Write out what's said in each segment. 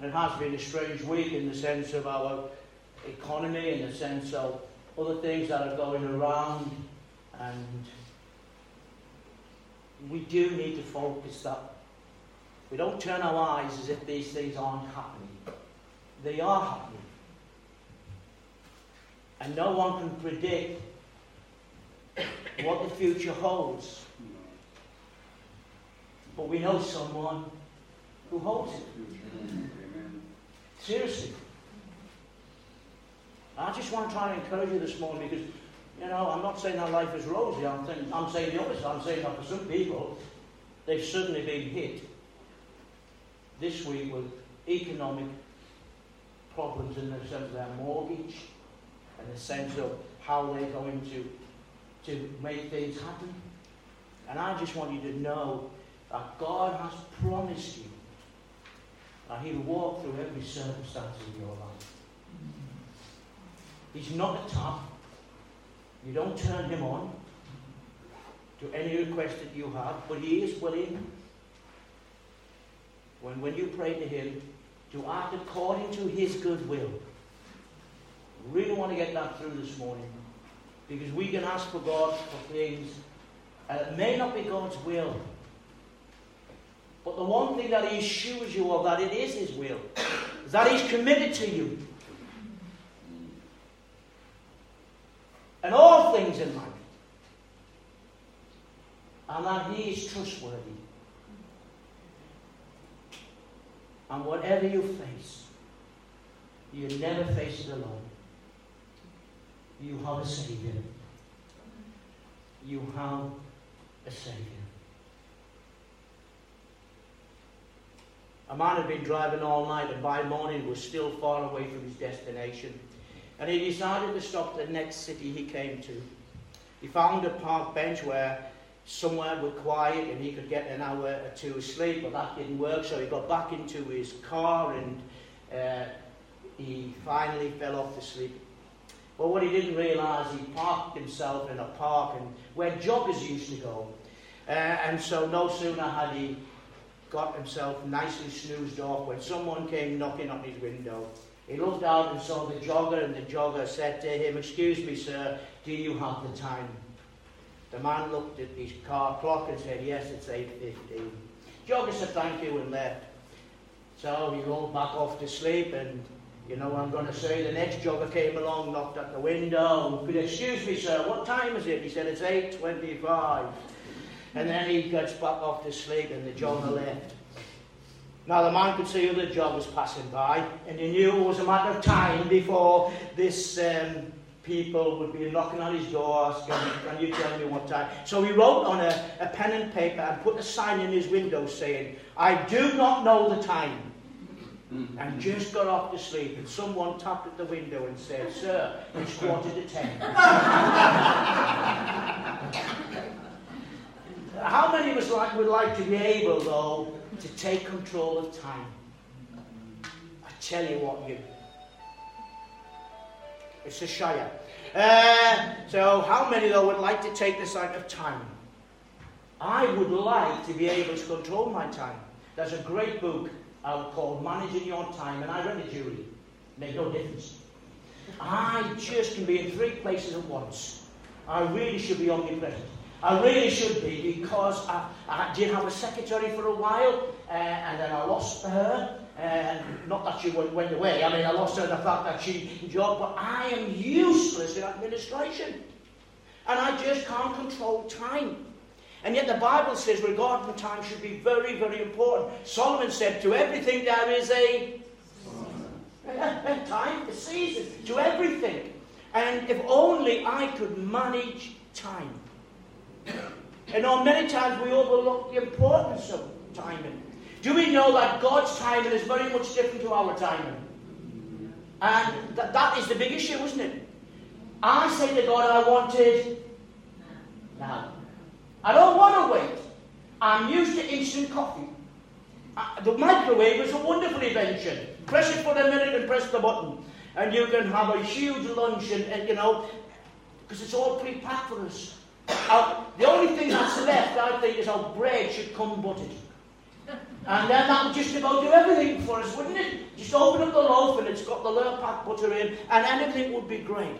And it has been a strange week in the sense of our economy, in the sense of other things that are going around. And we do need to focus that we don't turn our eyes as if these things aren't happening. They are happening. And no one can predict what the future holds. But we know someone who holds it. Seriously. I just want to try and encourage you this morning because, you know, I'm not saying that life is rosy. I'm, saying, I'm saying the opposite. I'm saying that for some people, they've certainly been hit this week with economic problems in the sense of their mortgage and the sense of how they're going to, to make things happen. And I just want you to know that God has promised you He'll walk through every circumstance of your life. He's not a tap. You don't turn Him on to any request that you have, but He is willing when, when you pray to Him, to act according to His good will. Really want to get that through this morning. Because we can ask for God for things, and it may not be God's will. But the one thing that He assures you of that it is His will, is that He's committed to you. And all things in life. And that He is trustworthy. And whatever you face, you never face it alone. You have a Savior. You have a Savior. A man had been driving all night and by morning was still far away from his destination. And he decided to stop at the next city he came to. He found a park bench where somewhere with quiet and he could get an hour or two of sleep, but that didn't work, so he got back into his car and uh, he finally fell off to sleep. But what he didn't realise, he parked himself in a park and where joggers used to go. Uh, and so no sooner had he got himself nicely snoozed off when someone came knocking on his window. He looked out and saw the jogger, and the jogger said to him, Excuse me, sir, do you have the time? The man looked at his car clock and said, yes, it's 8.15. Jogger said thank you and left. So he rolled back off to sleep and, you know what I'm going to say, the next jogger came along, knocked at the window. Excuse me, sir, what time is it? He said, it's 8.25. And then he gets back off to sleep and the jogger left. Now the man could see other joggers passing by and he knew it was a matter of time before this um, people would be knocking on his door, asking, Can you tell me what time? So he wrote on a, a pen and paper and put a sign in his window saying, I do not know the time. And just got off to sleep, and someone tapped at the window and said, Sir, it's quarter to ten. How many of us like, would like to be able, though, to take control of time? I tell you what, you it's a Shire. Uh, so, how many, though, would like to take the side of time? I would like to be able to control my time. There's a great book out called Managing Your Time, and I read it, Julie. Made no difference. I just can be in three places at once. I really should be omnipresent. I really should be because I, I did have a secretary for a while, uh, and then I lost her, and not that she went, went away. I mean, I lost her the fact that she enjoyed, but I am useless in administration. And I just can't control time. And yet the Bible says regarding time should be very, very important. Solomon said, to everything there is a, a time, a season, to everything. And if only I could manage time. And on many times we overlook the importance of timing. Do we know that God's timing is very much different to our timing? And that, that is the big issue, isn't it? I say to God, I want it now. I don't want to wait. I'm used to instant coffee. Uh, the microwave is a wonderful invention. Press it for a minute and press the button. And you can have a huge lunch and, and you know, because it's all pre-packed for us. The only thing that's left, I think, is our bread should come buttered. And then that would just about do everything for us, wouldn't it? Just open up the loaf and it's got the Lurpak butter in, and anything would be great.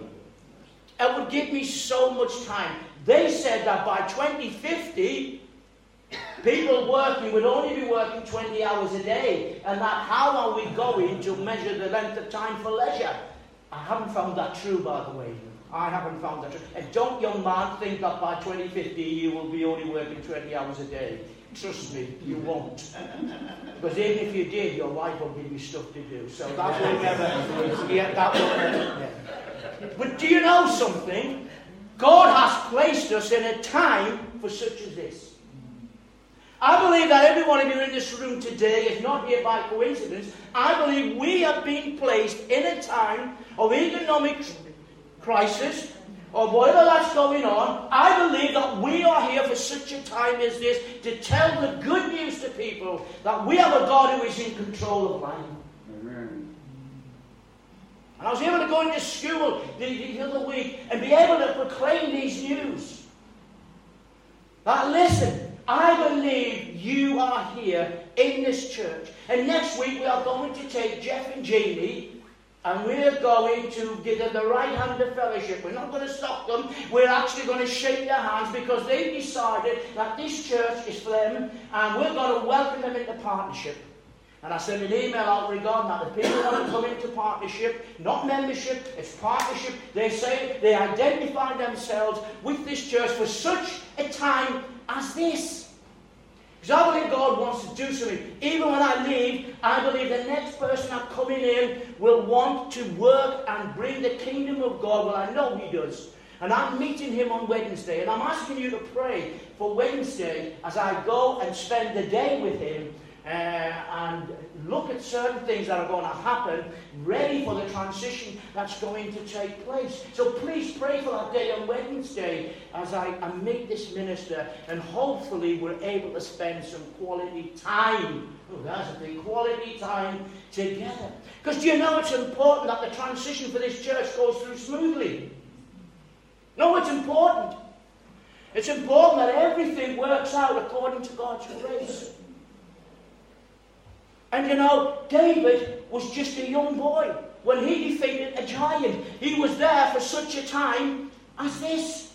It would give me so much time. They said that by 2050, people working would only be working 20 hours a day, and that how are we going to measure the length of time for leisure? I haven't found that true, by the way. I haven't found that. And don't, young man, think that by 2050 you will be only working 20 hours a day. Trust me, you won't. Because even if you did, your wife will give you stuff to do. So that will never, yeah, that will never. But do you know something? God has placed us in a time for such as this. I believe that every one of you in this room today is not here by coincidence. I believe we have been placed in a time of economic crisis, or whatever that's going on, I believe that we are here for such a time as this to tell the good news to people that we have a God who is in control of life. Amen. And I was able to go into school the, the other week and be able to proclaim these news. That listen, I believe you are here in this church. And next week we are going to take Jeff and Jamie and we're going to give them the right hand of fellowship. We're not going to stop them. We're actually going to shake their hands because they've decided that this church is for them and we're going to welcome them into partnership. And I sent an email out regarding that. The people want to come into partnership, not membership, it's partnership. They say they identify themselves with this church for such a time as this. Because I believe God wants to do something. Even when I leave, I believe the next person I'm coming in will want to work and bring the kingdom of God. Well, I know He does. And I'm meeting Him on Wednesday. And I'm asking you to pray for Wednesday as I go and spend the day with Him uh, and look at certain things that are going to happen, ready for the transition that's going to take place. So please pray for that day on Wednesday as I, I meet this minister, and hopefully we're able to spend some quality time. Oh, that's a big quality time together. Because do you know it's important that the transition for this church goes through smoothly? No, it's important. It's important that everything works out according to God's grace. And you know, David was just a young boy when he defeated a giant. He was there for such a time as this.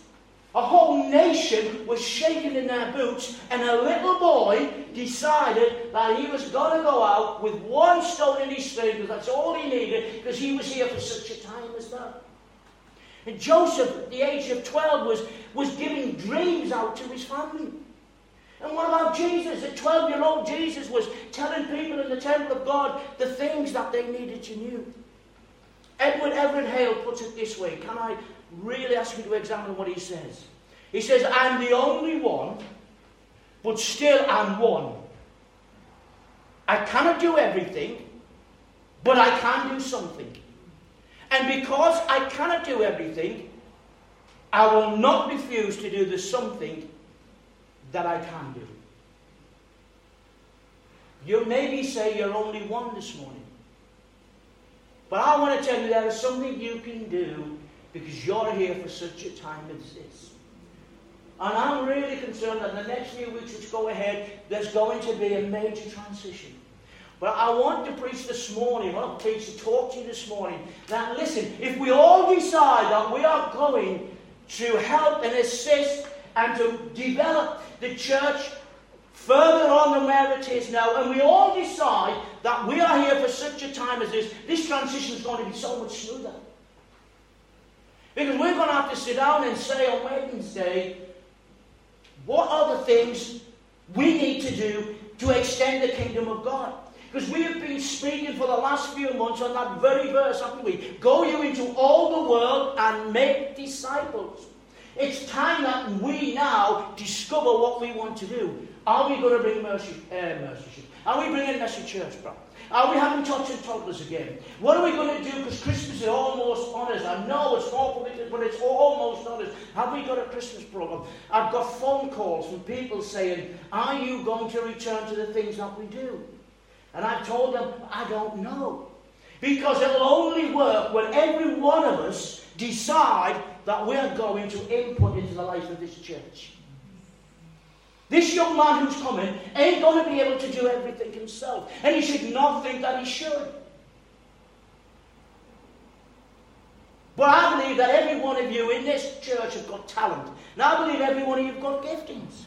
A whole nation was shaking in their boots, and a little boy decided that he was going to go out with one stone in his sling, because that's all he needed, because he was here for such a time as that. And Joseph, at the age of 12, was, was giving dreams out to his family. And what about Jesus? A 12 year old Jesus was telling people in the temple of God the things that they needed to know. Edward Everett Hale puts it this way. Can I really ask you to examine what he says? He says, I'm the only one, but still I'm one. I cannot do everything, but I can do something. And because I cannot do everything, I will not refuse to do the something that I can do. You maybe say you're only one this morning. But I want to tell you there is something you can do because you're here for such a time as this. And I'm really concerned that the next few weeks which go ahead, there's going to be a major transition. But I want to preach this morning, I want to preach to talk to you this morning, that listen, if we all decide that we are going to help and assist and to develop the church further on than where it is now, and we all decide that we are here for such a time as this, this transition is going to be so much smoother. Because we're going to have to sit down and say on Wednesday, what are the things we need to do to extend the kingdom of God? Because we have been speaking for the last few months on that very verse, haven't we? Go you into all the world and make disciples. It's time that we now discover what we want to do. Are we going to bring mercy, uh, mercyship? Are we bringing Mercy Church back? Are we having tots and toddlers again? What are we going to do? Because Christmas is almost on us. I know it's not political, but it's almost on us. Have we got a Christmas program? I've got phone calls from people saying, Are you going to return to the things that we do? And I've told them, I don't know. Because it'll only work when every one of us decide that we're going to input into the life of this church. This young man who's coming ain't going to be able to do everything himself, and he should not think that he should. But I believe that every one of you in this church have got talent, and I believe every one of you have got giftings.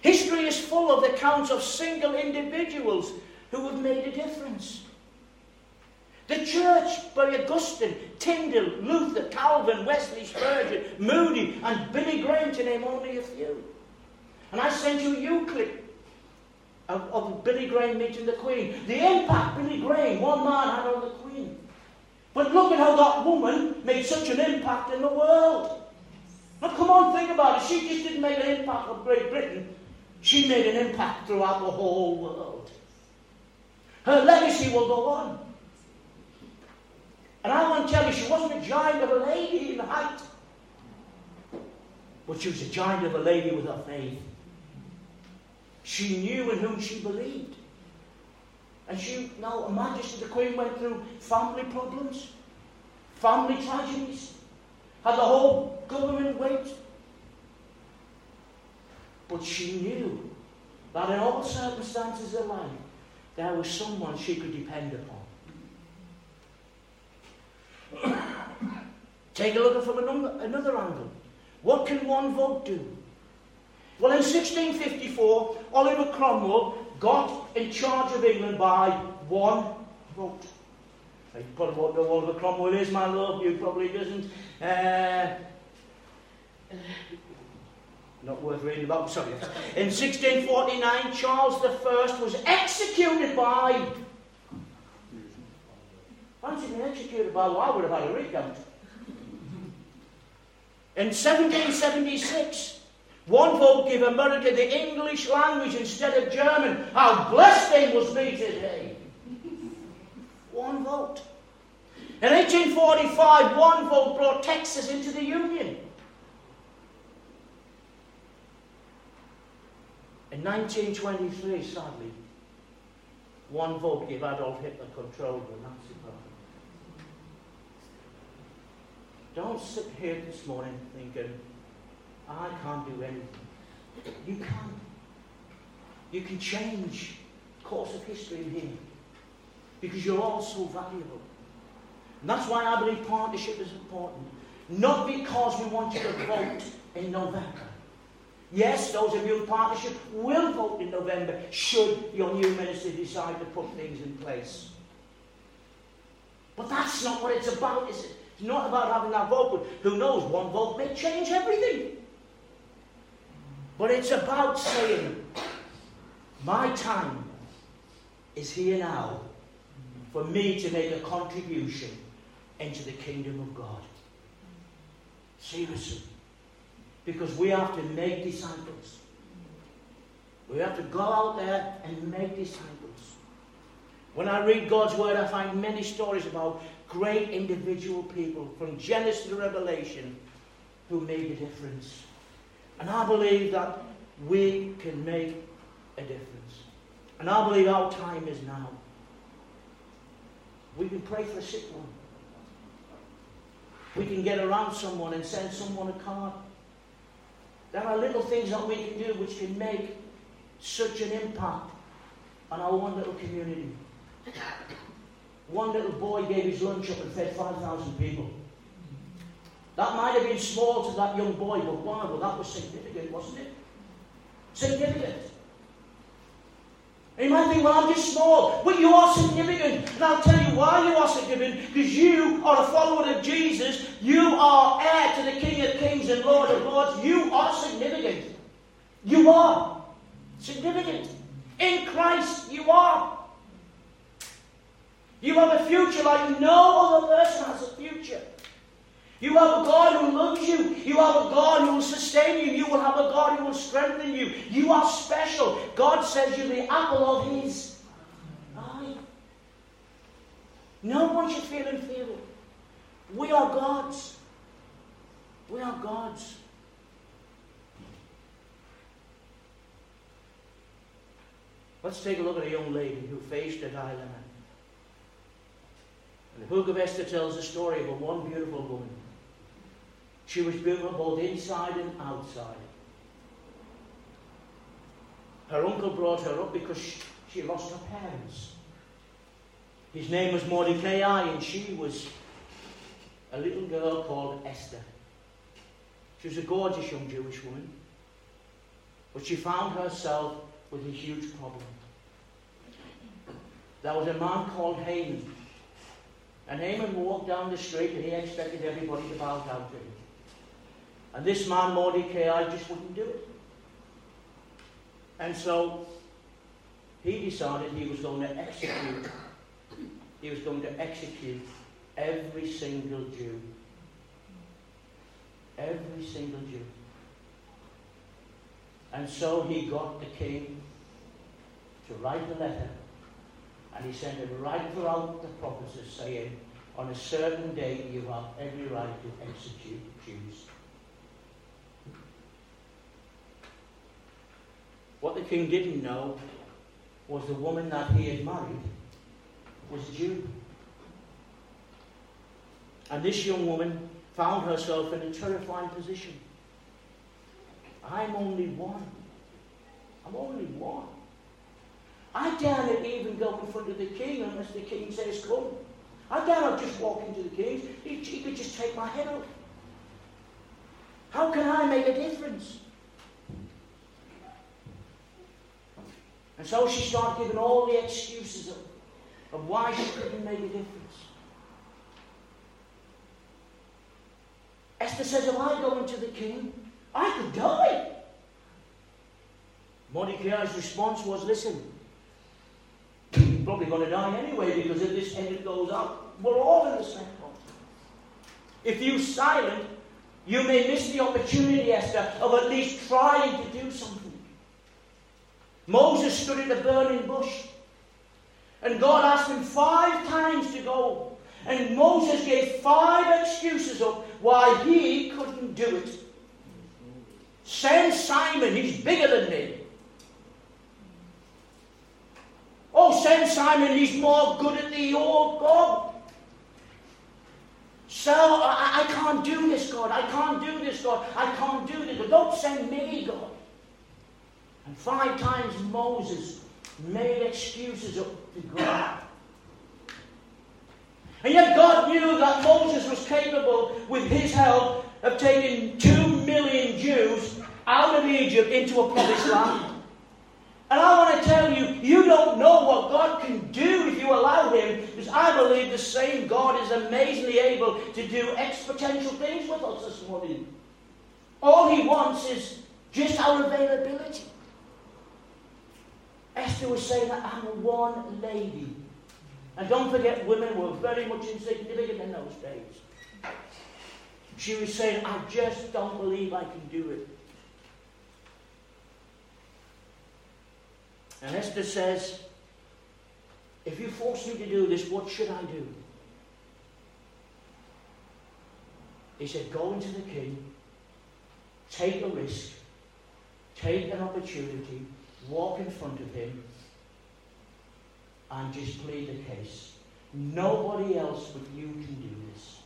History is full of the accounts of single individuals who have made a difference. The church by Augustine, Tyndale, Luther, Calvin, Wesley, Spurgeon, Moody, and Billy Graham, to name only a few. And I sent you a Euclid of, of Billy Graham meeting the Queen. The impact Billy Graham, one man, had on the Queen. But look at how that woman made such an impact in the world. Now, come on, think about it. She just didn't make an impact on Great Britain, she made an impact throughout the whole world. Her legacy will go on. And I want to tell you, she wasn't a giant of a lady in height, but she was a giant of a lady with her faith. She knew in whom she believed. And she, now, Her Majesty the Queen went through family problems, family tragedies, had the whole government wait. But she knew that in all circumstances of life, there was someone she could depend upon. Take a look at from another, another angle. What can one vote do? Well, in 1654, Oliver Cromwell got in charge of England by one vote. You probably won't know Oliver Cromwell is, my love. You probably doesn't. Uh, not worth reading about. Sorry. In 1649, Charles I was executed by. Fancy being executed by? Well, I would have had a recount. In 1776, one vote gave America the English language instead of German. How blessed they must be today. One vote. In 1845, one vote brought Texas into the Union. In 1923, sadly, one vote gave Adolf Hitler control of the Nazi Don't sit here this morning thinking, I can't do anything. You can. You can change course of history in here. Because you're all so valuable. And that's why I believe partnership is important. Not because we want you to vote in November. Yes, those of you in partnership will vote in November should your new minister decide to put things in place. But that's not what it's about, is it? It's not about having that vote, but who knows, one vote may change everything. But it's about saying, my time is here now for me to make a contribution into the kingdom of God. Seriously. Because we have to make disciples. We have to go out there and make disciples. When I read God's word, I find many stories about great individual people from Genesis to Revelation who made a difference. And I believe that we can make a difference. And I believe our time is now. We can pray for a sick one. We can get around someone and send someone a card. There are little things that we can do which can make such an impact on our one little community. One little boy gave his lunch up and fed 5,000 people. That might have been small to that young boy, but wow, well, that was significant, wasn't it? Significant. You might think, well, I'm just small. But you are significant. And I'll tell you why you are significant. Because you are a follower of Jesus. You are heir to the King of Kings and Lord of Lords. You are significant. You are significant. In Christ, you are. You have a future like no other person has a future. You have a God who loves you. You have a God who will sustain you. You will have a God who will strengthen you. You are special. God says you're the apple of His eye. No one should feel inferior. We are God's. We are God's. Let's take a look at a young lady who faced a dilemma. And the book of Esther tells the story of a one beautiful woman she was beautiful both inside and outside. Her uncle brought her up because she, lost her parents. His name was Mordecai, and she was a little girl called Esther. She was a gorgeous young Jewish woman, but she found herself with a huge problem. There was a man called Haman. And Haman walked down the street and he expected everybody to bow down to him. And this man, Mordecai, just wouldn't do it. And so he decided he was going to execute, he was going to execute every single Jew. Every single Jew. And so he got the king to write the letter, and he sent it right throughout the provinces, saying, On a certain day you have every right to execute Jews. What the king didn't know was the woman that he had married was a Jew. And this young woman found herself in a terrifying position. I'm only one. I'm only one. I dare not even go in front of the king unless the king says come. I dare not just walk into the king. He, he could just take my head off. How can I make a difference? And so she started giving all the excuses of, of why she couldn't make a difference. Esther says, If I go into the king, I could die. Mordecai's response was, Listen, probably going to die anyway because if this head goes up, we're all in the same boat. If you're silent, you may miss the opportunity, Esther, of at least trying to do something. Moses stood in the burning bush. And God asked him five times to go. And Moses gave five excuses of why he couldn't do it. Send Simon, he's bigger than me. Oh, send Simon, he's more good at the old God. So I, I can't do this, God. I can't do this, God. I can't do this. But don't send me, God. And five times Moses made excuses up to God. And yet God knew that Moses was capable, with his help, of taking two million Jews out of Egypt into a promised land. And I want to tell you, you don't know what God can do if you allow Him, because I believe the same God is amazingly able to do exponential things with us this morning. All He wants is just our availability. Esther was saying that I'm one lady. And don't forget, women were very much insignificant in those days. She was saying, I just don't believe I can do it. And Esther says, If you force me to do this, what should I do? He said, Go into the king, take a risk, take an opportunity, walk in front of him and just plead the case. Nobody else but you can do this.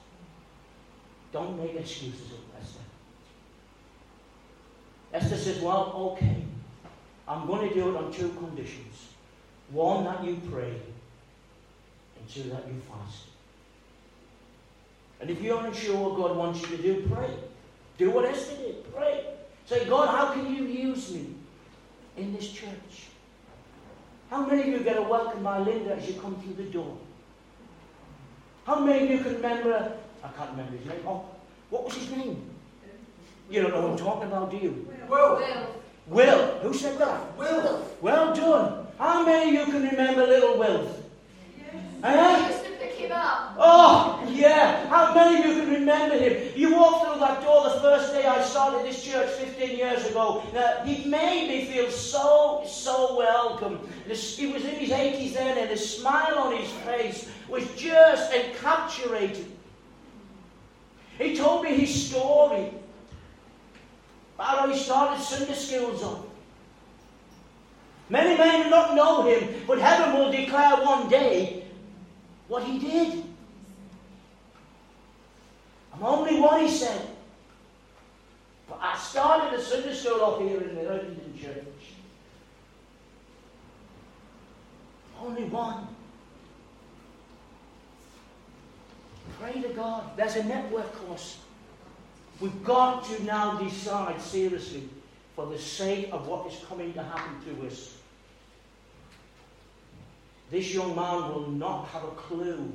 Don't make excuses Esther. Esther says, Well, okay. I'm going to do it on two conditions. One, that you pray, and two, that you fast. And if you're unsure what God wants you to do, pray. Do what Esther did. Pray. Say, God, how can you use me? in this church. How many of you get a welcome by Linda as you come through the door? How many of you can remember, I can't remember his name, oh, what was his name? You don't know what I'm talking about, do you? Will. Will. Will. Who said that? Will. Well done. How many of you can remember little Will? Yes. Eh? him up. Oh, yeah. How many of you can remember him? You walked through that door the first day I started this church 15 years ago. Now, he made me feel so, so welcome. He was in his 80s then, and the smile on his face was just encapsulated. He told me his story he started Sunday schools up. Many may not know him, but heaven will declare one day what he did. I'm only one, he said. But I started a Sunday school up here in the Huntington Church. Only one. Pray to God. There's a network course. We've got to now decide seriously for the sake of what is coming to happen to us. This young man will not have a clue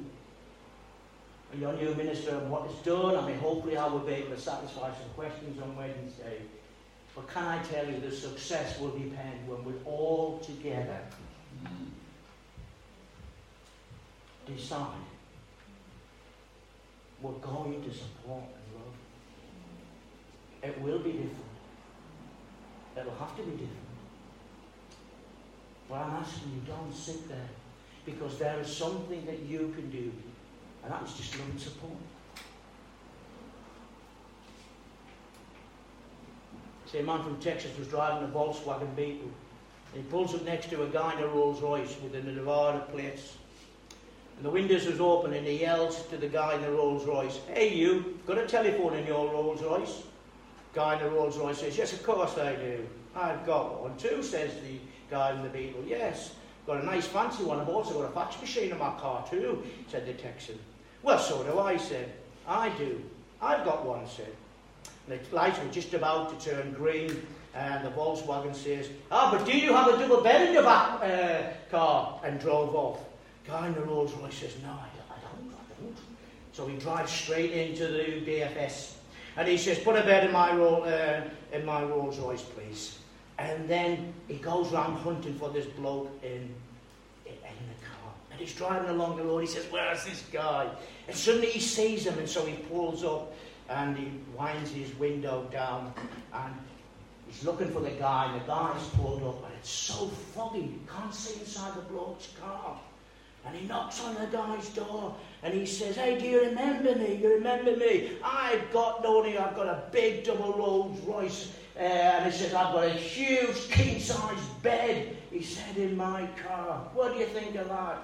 your new minister of what is done. I mean, hopefully I will be able to satisfy some questions on Wednesday. But can I tell you the success will depend when we're all together decide we're going to support and. It will be different. It'll have to be different. But I'm asking you, don't sit there because there is something that you can do, and that is just love and support. See, a man from Texas was driving a Volkswagen Beetle. He pulls up next to a guy in a Rolls Royce with a Nevada plates. And the windows was open and he yells to the guy in the Rolls Royce, Hey you, got a telephone in your Rolls Royce? Guy in the Rolls Royce says, Yes, of course I do. I've got one too, says the guy in the Beetle. Yes, got a nice fancy one. I've also got a fax machine in my car too, said the Texan. Well, so do I, said. I do. I've got one, said. And the lights were just about to turn green, and the Volkswagen says, Ah, but do you have a double bed in your back uh, car? And drove off. Guy in the Rolls Royce says, No, I don't, I don't, So he drives straight into the DFS. And he says, Put a bed in my, uh, in my Rolls Royce, please. And then he goes round hunting for this bloke in, in, in the car. And he's driving along the road. He says, Where's this guy? And suddenly he sees him, and so he pulls up and he winds his window down and he's looking for the guy. And the guy's pulled up, and it's so foggy, you can't see inside the bloke's car. And he knocks on the guy's door and he says, Hey, do you remember me? You remember me? I've got only, I've got a big double Rolls Royce. Uh, and he says, I've got a huge king size bed, he said, in my car. What do you think of that?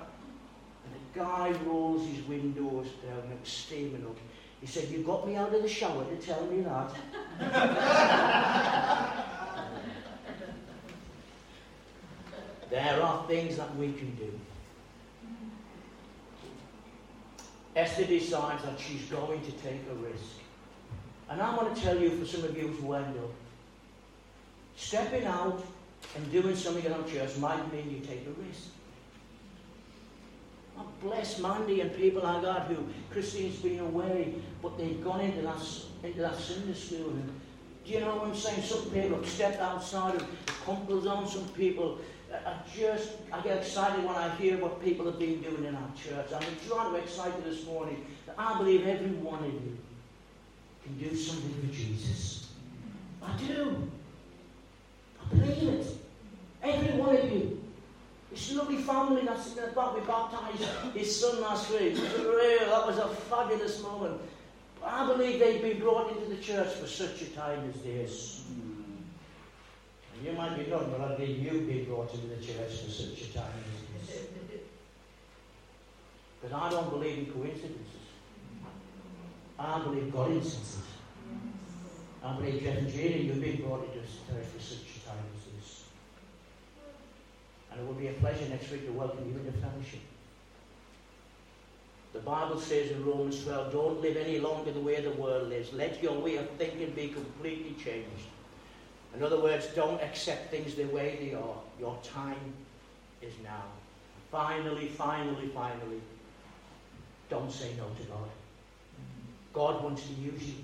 And the guy rolls his windows down and steaming up. He said, You got me out of the shower to tell me that? there are things that we can do. Esther decides that she's going to take a risk. And I want to tell you, for some of you who up, stepping out and doing something in our church might mean you take a risk. I bless Mandy and people like that who Christine's been away, but they've gone into that into that Sunday school. And do you know what I'm saying? Some people have stepped outside of comfortable zone. Some people I just I get excited when I hear what people have been doing in our church. I'm trying to excited this morning that I believe every one of you can do something for Jesus. I do. I believe it. Every one of you. It's a lovely family that's that we baptized his son last week. Real, that was a fabulous moment. But I believe they've been brought into the church for such a time as this. You might be none, but I believe you've been brought into the church for such a time as this. Because I don't believe in coincidences. I believe God instances. I believe Jeff and Janie, you've been brought into this church for such a time as this. And it will be a pleasure next week to welcome you into fellowship. The Bible says in Romans 12, don't live any longer the way the world lives. Let your way of thinking be completely changed. In other words, don't accept things the way they are. Your time is now. Finally, finally, finally, don't say no to God. God wants to use you.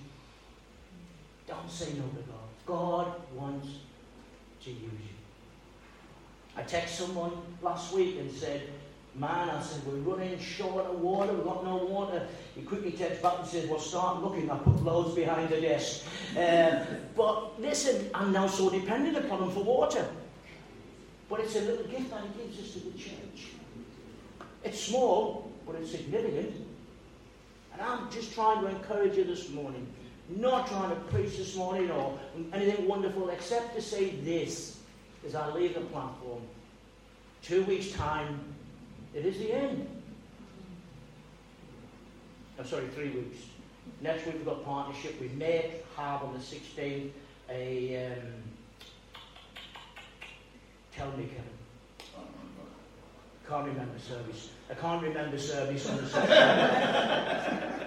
Don't say no to God. God wants to use you. I texted someone last week and said, Man, I said, we're running short of water, we've got no water. He quickly texts back and says, Well, start looking. I put loads behind the desk. Uh, but listen, I'm now so dependent upon him for water. But it's a little gift that he gives us to the church. It's small, but it's significant. And I'm just trying to encourage you this morning. Not trying to preach this morning or anything wonderful, except to say this as I leave the platform. Two weeks' time, it is the end. I'm sorry, three weeks. Next week we've got partnership. We may have on the 16th a. Um, tell me, Kevin. Can't remember service. I can't remember service on the 16th.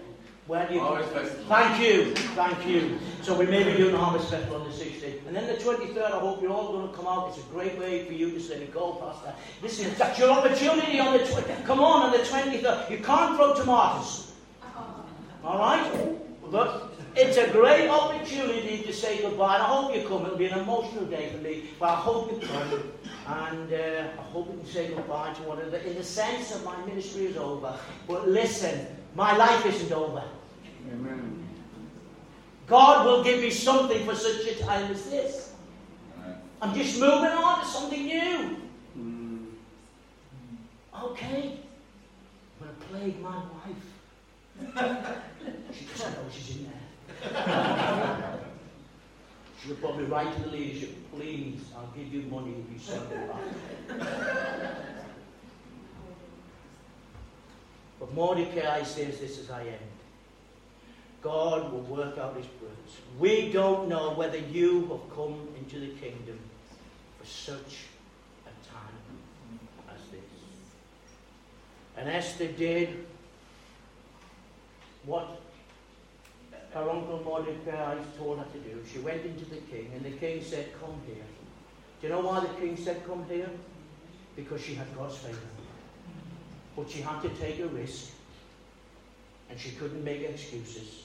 Where do you Harvest Festival. Thank you, thank you. So we may be doing the Harvest Festival on the 16th. And then the 23rd, I hope you're all going to come out. It's a great way for you to say, go, Pastor. Listen, that's your opportunity on the 20th. Come on, on the 23rd. You can't throw tomatoes. All right? But it's a great opportunity to say goodbye. And I hope you come. It'll be an emotional day for me. But I hope you come. And uh, I hope we can say goodbye to one another in the sense that my ministry is over. But listen, my life isn't over. Amen. God will give me something for such a time as this. I'm just moving on to something new. Mm. Okay. I'm going to plague my wife. she doesn't know she's in there. She'll probably write to the leadership, please, I'll give you money if you send it back. but Mordecai says this as I end. God will work out his words. We don't know whether you have come into the kingdom for such a time as this. And Esther did what her uncle Mordecai told her to do. She went into the king, and the king said, Come here. Do you know why the king said, Come here? Because she had God's favour. But she had to take a risk, and she couldn't make excuses.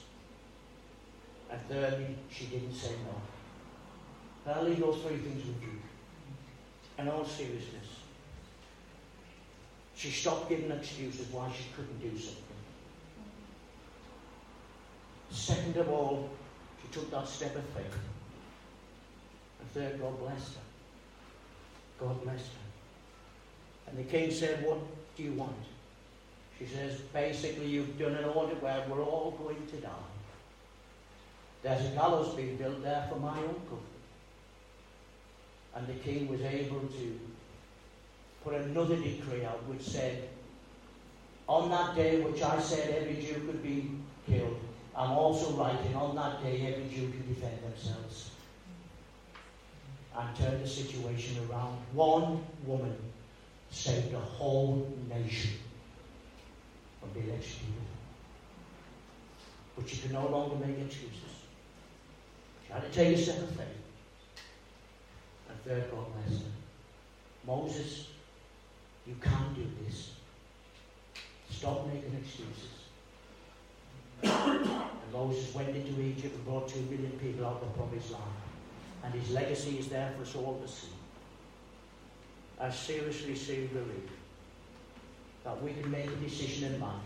And thirdly, she didn't say no. I'll leave those three things with you. In all seriousness, she stopped giving excuses why she couldn't do something. Second of all, she took that step of faith. And third, God blessed her. God blessed her. And the king said, What do you want? She says, Basically, you've done an order where we're all going to die. There's a gallows being built there for my uncle. And the king was able to put another decree out which said, On that day which I said every Jew could be killed, I'm also writing on that day every Jew can defend themselves. And turn the situation around. One woman saved a whole nation from being executed. But you can no longer make excuses. Had to take a step of faith. And third, God bless her. Moses, you can't do this. Stop making excuses. and Moses went into Egypt and brought two million people out of the promised land. And his legacy is there for us all to see. I seriously, seriously believe that we can make a decision in mind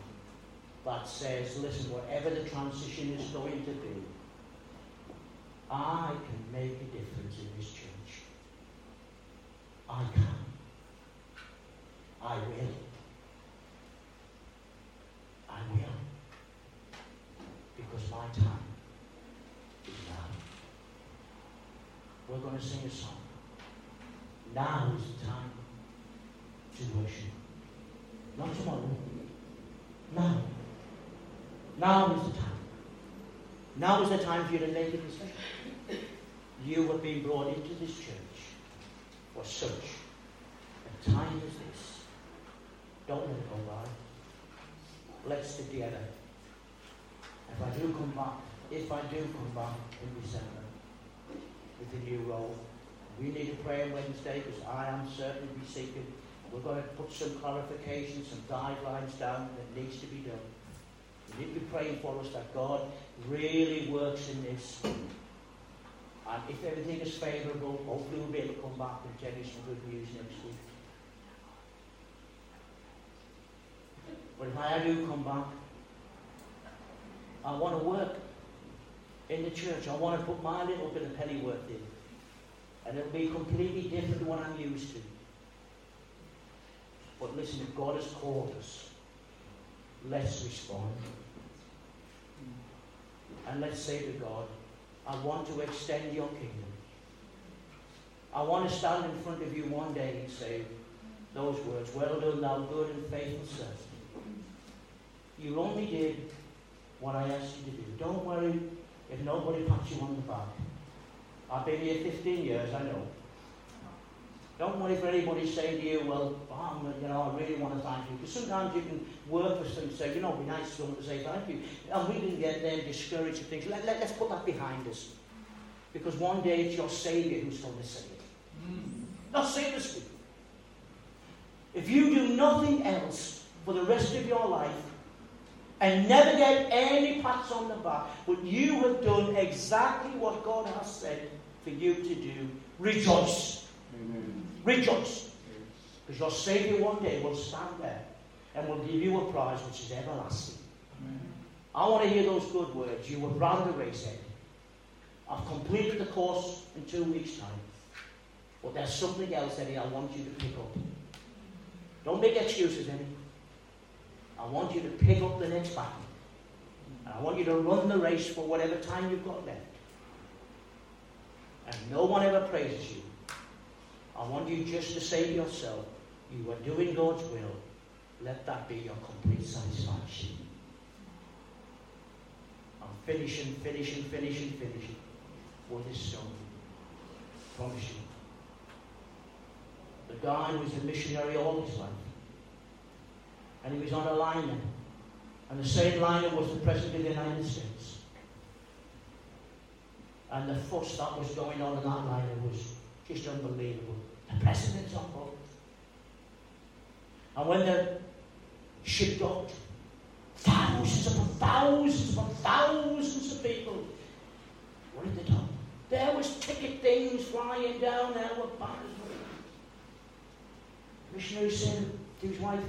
that says, listen, whatever the transition is going to be, I can make a difference in this church. I can. I will. I will. Because my time is now. We're going to sing a song. Now is the time to worship. Not tomorrow. Now. Now is the time. Now is the time for you to make a decision. You have been brought into this church for such a time as this. Don't let it go by. Let's stick together. If I do come back, if I do come back in December with a new role, we need to pray on Wednesday because I am certainly be seeking. We're going to put some clarifications, some guidelines down that needs to be done. We need to be praying for us that God really works in this. And if everything is favourable, hopefully we'll be able to come back and tell you some good news next week. But if I do come back, I want to work in the church. I want to put my little bit of pennyworth in. And it'll be completely different to what I'm used to. But listen, if God has called us, let's respond. And let's say to God, I want to extend your kingdom. I want to stand in front of you one day and say those words, Well done, thou good and faithful servant. You only did what I asked you to do. Don't worry if nobody pats you on the back. I've been here 15 years, I know. Don't worry if anybody saying to you, well, oh, you know, I really want to thank you. Because sometimes you can work for something and say, you know, it'd be nice for someone to say thank you. And we can get then discouraged and things. Let, let, let's put that behind us. Because one day it's your Saviour who's going to say it. Mm. Not seriously. If you do nothing else for the rest of your life and never get any pats on the back, but you have done exactly what God has said for you to do, rejoice. Amen. Rejoice. Because your Saviour one day will stand there and will give you a prize which is everlasting. Amen. I want to hear those good words. You would rather the race head. I've completed the course in two weeks' time. But there's something else, Eddie, I want you to pick up. Don't make excuses, Eddie. I want you to pick up the next battle. And I want you to run the race for whatever time you've got left. And no one ever praises you. I want you just to say to yourself, you are doing God's will. Let that be your complete satisfaction. I'm finishing, finishing, finishing, finishing with this song. Promise you. The guy was a missionary all his life. And he was on a liner. And the same liner was the President of the United States. And the fuss that was going on in that liner was just unbelievable. The President's on board. And when the ship docked, thousands upon thousands upon thousands of people were in the dock. There was ticket things flying down there with banners missionary said to his wife,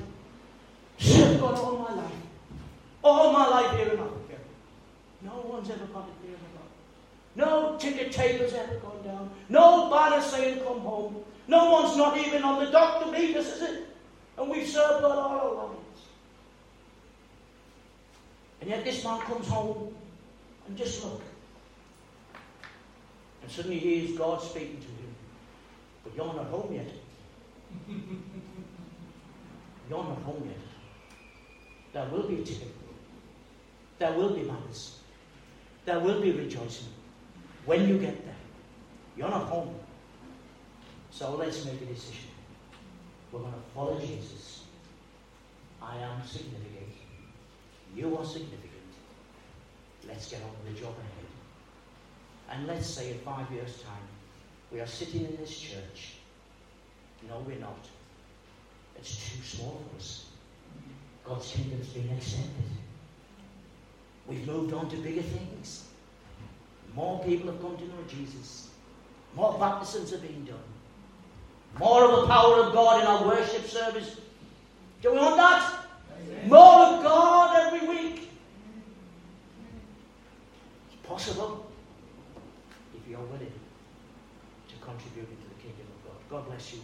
Serve God all my life. All my life here in Africa. No one's ever got it here in No ticket tables ever gone down. No banner saying come home. No one's not even on the dock to meet us, is it? And we've served God all our lives. And yet this man comes home and just look. And suddenly he hears God speaking to him. But you're not home yet. You're not home yet. There will be ticket. There will be madness. There will be rejoicing. When you get there, you're not home. So let's make a decision. We're going to follow Jesus. I am significant. You are significant. Let's get on with the job ahead. And let's say in five years' time, we are sitting in this church. No, we're not. It's too small for us. God's kingdom's been extended. We've moved on to bigger things. More people have come to know Jesus. More baptisms are being done. More of the power of God in our worship service. Do we want that? Amen. More of God every week. It's possible if you're willing to contribute into the kingdom of God. God bless you.